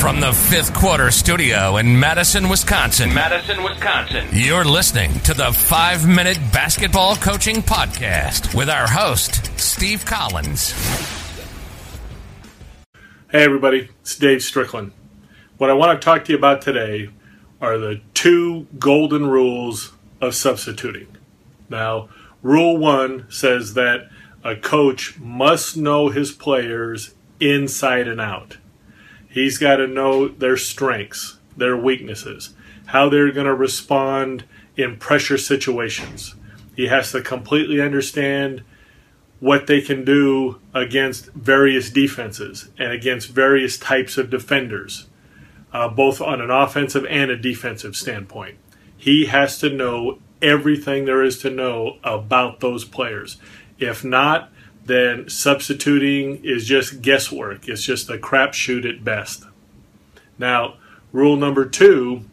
From the fifth quarter studio in Madison, Wisconsin. Madison, Wisconsin. You're listening to the five minute basketball coaching podcast with our host, Steve Collins. Hey, everybody, it's Dave Strickland. What I want to talk to you about today are the two golden rules of substituting. Now, rule one says that a coach must know his players inside and out. He's got to know their strengths, their weaknesses, how they're going to respond in pressure situations. He has to completely understand what they can do against various defenses and against various types of defenders, uh, both on an offensive and a defensive standpoint. He has to know everything there is to know about those players. If not, then substituting is just guesswork. It's just a crapshoot at best. Now, rule number two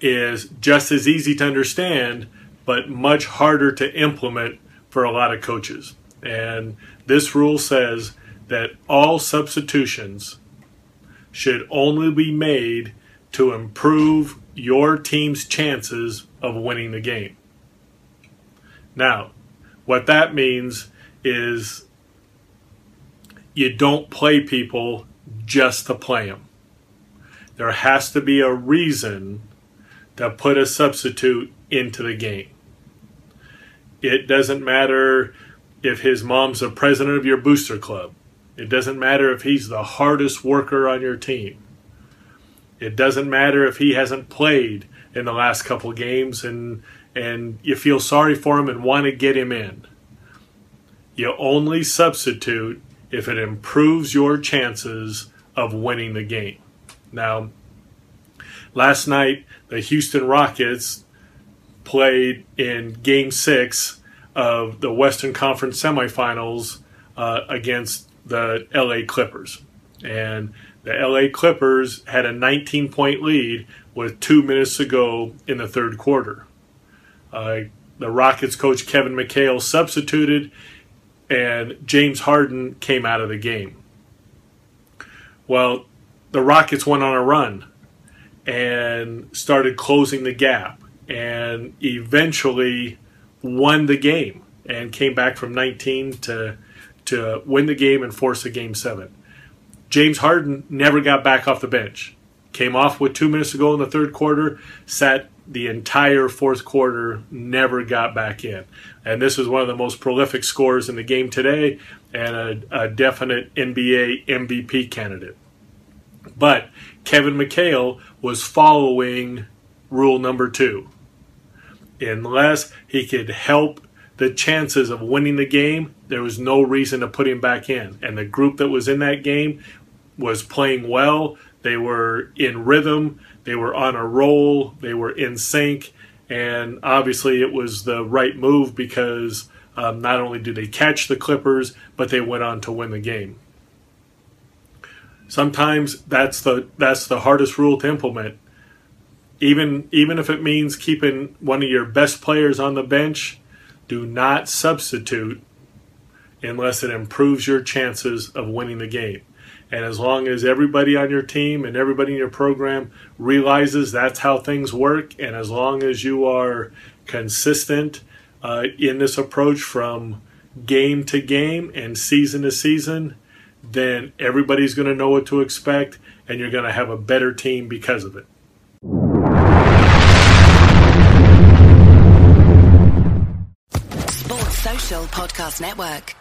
is just as easy to understand, but much harder to implement for a lot of coaches. And this rule says that all substitutions should only be made to improve your team's chances of winning the game. Now, what that means is you don't play people just to play them. There has to be a reason to put a substitute into the game. It doesn't matter if his mom's the president of your booster club. It doesn't matter if he's the hardest worker on your team. It doesn't matter if he hasn't played in the last couple games and and you feel sorry for him and want to get him in. You only substitute if it improves your chances of winning the game. Now, last night, the Houston Rockets played in game six of the Western Conference semifinals uh, against the LA Clippers. And the LA Clippers had a 19 point lead with two minutes to go in the third quarter. Uh, the Rockets coach Kevin McHale substituted and James Harden came out of the game. Well, the Rockets went on a run and started closing the gap and eventually won the game and came back from 19 to to win the game and force a game 7. James Harden never got back off the bench. Came off with 2 minutes to go in the third quarter, sat the entire fourth quarter, never got back in. And this was one of the most prolific scores in the game today and a, a definite NBA MVP candidate. But Kevin McHale was following rule number two. Unless he could help the chances of winning the game, there was no reason to put him back in. And the group that was in that game was playing well. They were in rhythm. They were on a roll. They were in sync. And obviously, it was the right move because um, not only did they catch the Clippers, but they went on to win the game. Sometimes that's the that's the hardest rule to implement. Even even if it means keeping one of your best players on the bench, do not substitute unless it improves your chances of winning the game. And as long as everybody on your team and everybody in your program realizes that's how things work, and as long as you are consistent uh, in this approach from game to game and season to season, then everybody's going to know what to expect, and you're going to have a better team because of it. Sports Social Podcast Network.